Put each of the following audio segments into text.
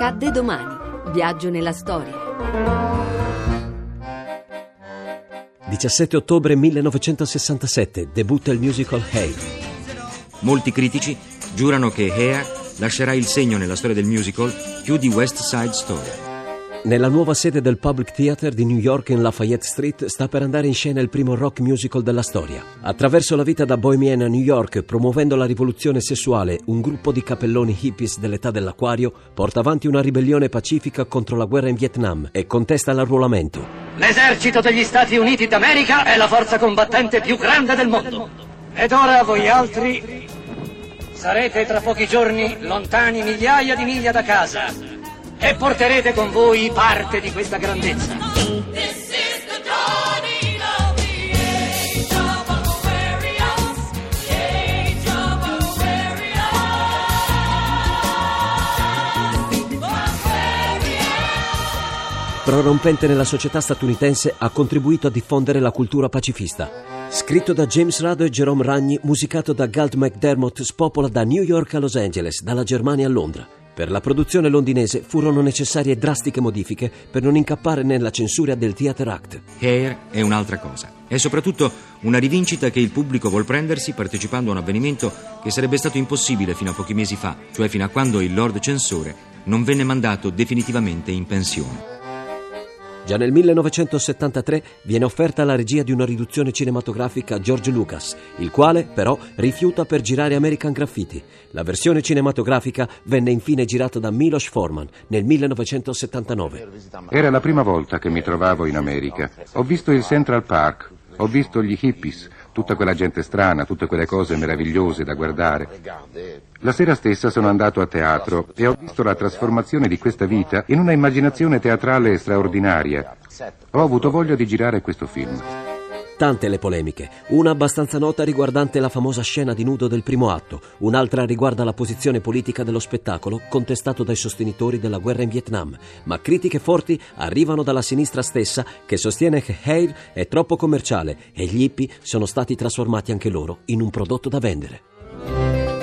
Accadde domani. Viaggio nella storia. 17 ottobre 1967 debutta il musical Hey. Molti critici giurano che Hair lascerà il segno nella storia del musical più di West Side Story. Nella nuova sede del Public Theater di New York in Lafayette Street sta per andare in scena il primo rock musical della storia. Attraverso la vita da bohemian a New York, promuovendo la rivoluzione sessuale, un gruppo di capelloni hippies dell'età dell'acquario porta avanti una ribellione pacifica contro la guerra in Vietnam e contesta l'arruolamento. L'esercito degli Stati Uniti d'America è la forza combattente più grande del mondo. Ed ora voi altri sarete tra pochi giorni lontani migliaia di miglia da casa e porterete con voi parte di questa grandezza. Prorompente nella società statunitense, ha contribuito a diffondere la cultura pacifista. Scritto da James Rado e Jerome Ragni, musicato da Galt McDermott, spopola da New York a Los Angeles, dalla Germania a Londra. Per la produzione londinese furono necessarie drastiche modifiche per non incappare nella censura del Theatre Act. Hair è un'altra cosa. È soprattutto una rivincita che il pubblico vuol prendersi partecipando a un avvenimento che sarebbe stato impossibile fino a pochi mesi fa, cioè fino a quando il Lord Censore non venne mandato definitivamente in pensione. Già nel 1973 viene offerta la regia di una riduzione cinematografica a George Lucas, il quale però rifiuta per girare American Graffiti. La versione cinematografica venne infine girata da Milos Forman nel 1979. Era la prima volta che mi trovavo in America. Ho visto il Central Park, ho visto gli hippies, tutta quella gente strana, tutte quelle cose meravigliose da guardare. La sera stessa sono andato a teatro e ho visto la trasformazione di questa vita in una immaginazione teatrale straordinaria. Ho avuto voglia di girare questo film. Tante le polemiche, una abbastanza nota riguardante la famosa scena di nudo del primo atto, un'altra riguarda la posizione politica dello spettacolo contestato dai sostenitori della guerra in Vietnam, ma critiche forti arrivano dalla sinistra stessa che sostiene che Hair è troppo commerciale e gli hippie sono stati trasformati anche loro in un prodotto da vendere.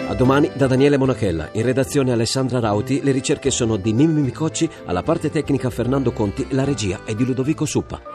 A domani da Daniele Monachella, in redazione Alessandra Rauti, le ricerche sono di Mimmi Micocci, alla parte tecnica Fernando Conti, la regia è di Ludovico Suppa.